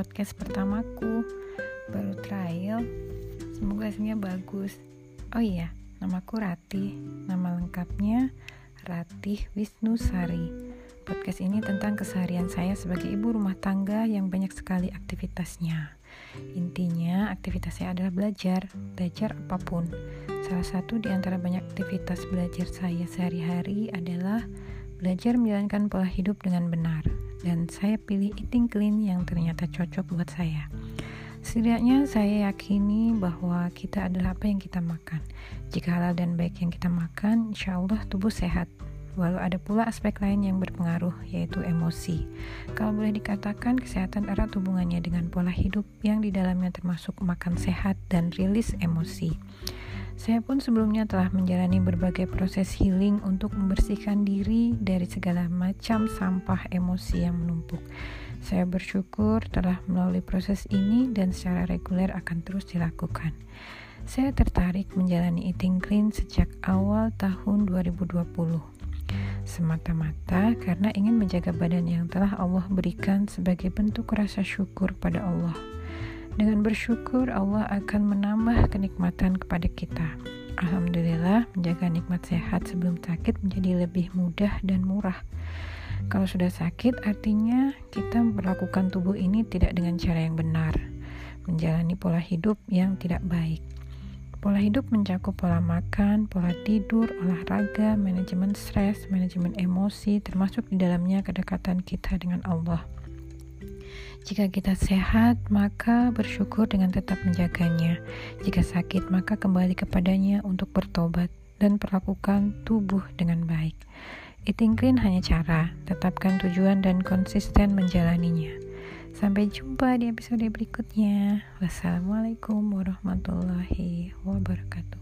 podcast pertamaku. Baru trial. Semoga hasilnya bagus. Oh iya, namaku Ratih. Nama lengkapnya Ratih Wisnu Sari Podcast ini tentang keseharian saya sebagai ibu rumah tangga yang banyak sekali aktivitasnya. Intinya aktivitas saya adalah belajar Belajar apa pun. Salah satu di antara banyak aktivitas belajar saya sehari-hari adalah belajar menjalankan pola hidup dengan benar dan saya pilih eating clean yang ternyata cocok buat saya. Setidaknya saya yakini bahwa kita adalah apa yang kita makan. Jika halal dan baik yang kita makan, insya Allah tubuh sehat. Walau ada pula aspek lain yang berpengaruh, yaitu emosi. Kalau boleh dikatakan, kesehatan erat hubungannya dengan pola hidup yang di dalamnya termasuk makan sehat dan rilis emosi. Saya pun sebelumnya telah menjalani berbagai proses healing untuk membersihkan diri dari segala macam sampah emosi yang menumpuk. Saya bersyukur telah melalui proses ini dan secara reguler akan terus dilakukan. Saya tertarik menjalani eating clean sejak awal tahun 2020 semata-mata karena ingin menjaga badan yang telah Allah berikan sebagai bentuk rasa syukur pada Allah. Dengan bersyukur, Allah akan menambah kenikmatan kepada kita. Alhamdulillah, menjaga nikmat sehat sebelum sakit menjadi lebih mudah dan murah. Kalau sudah sakit, artinya kita memperlakukan tubuh ini tidak dengan cara yang benar, menjalani pola hidup yang tidak baik. Pola hidup mencakup pola makan, pola tidur, olahraga, manajemen stres, manajemen emosi, termasuk di dalamnya kedekatan kita dengan Allah. Jika kita sehat, maka bersyukur dengan tetap menjaganya. Jika sakit, maka kembali kepadanya untuk bertobat dan perlakukan tubuh dengan baik. Eating clean hanya cara, tetapkan tujuan dan konsisten menjalaninya. Sampai jumpa di episode berikutnya. Wassalamualaikum warahmatullahi wabarakatuh.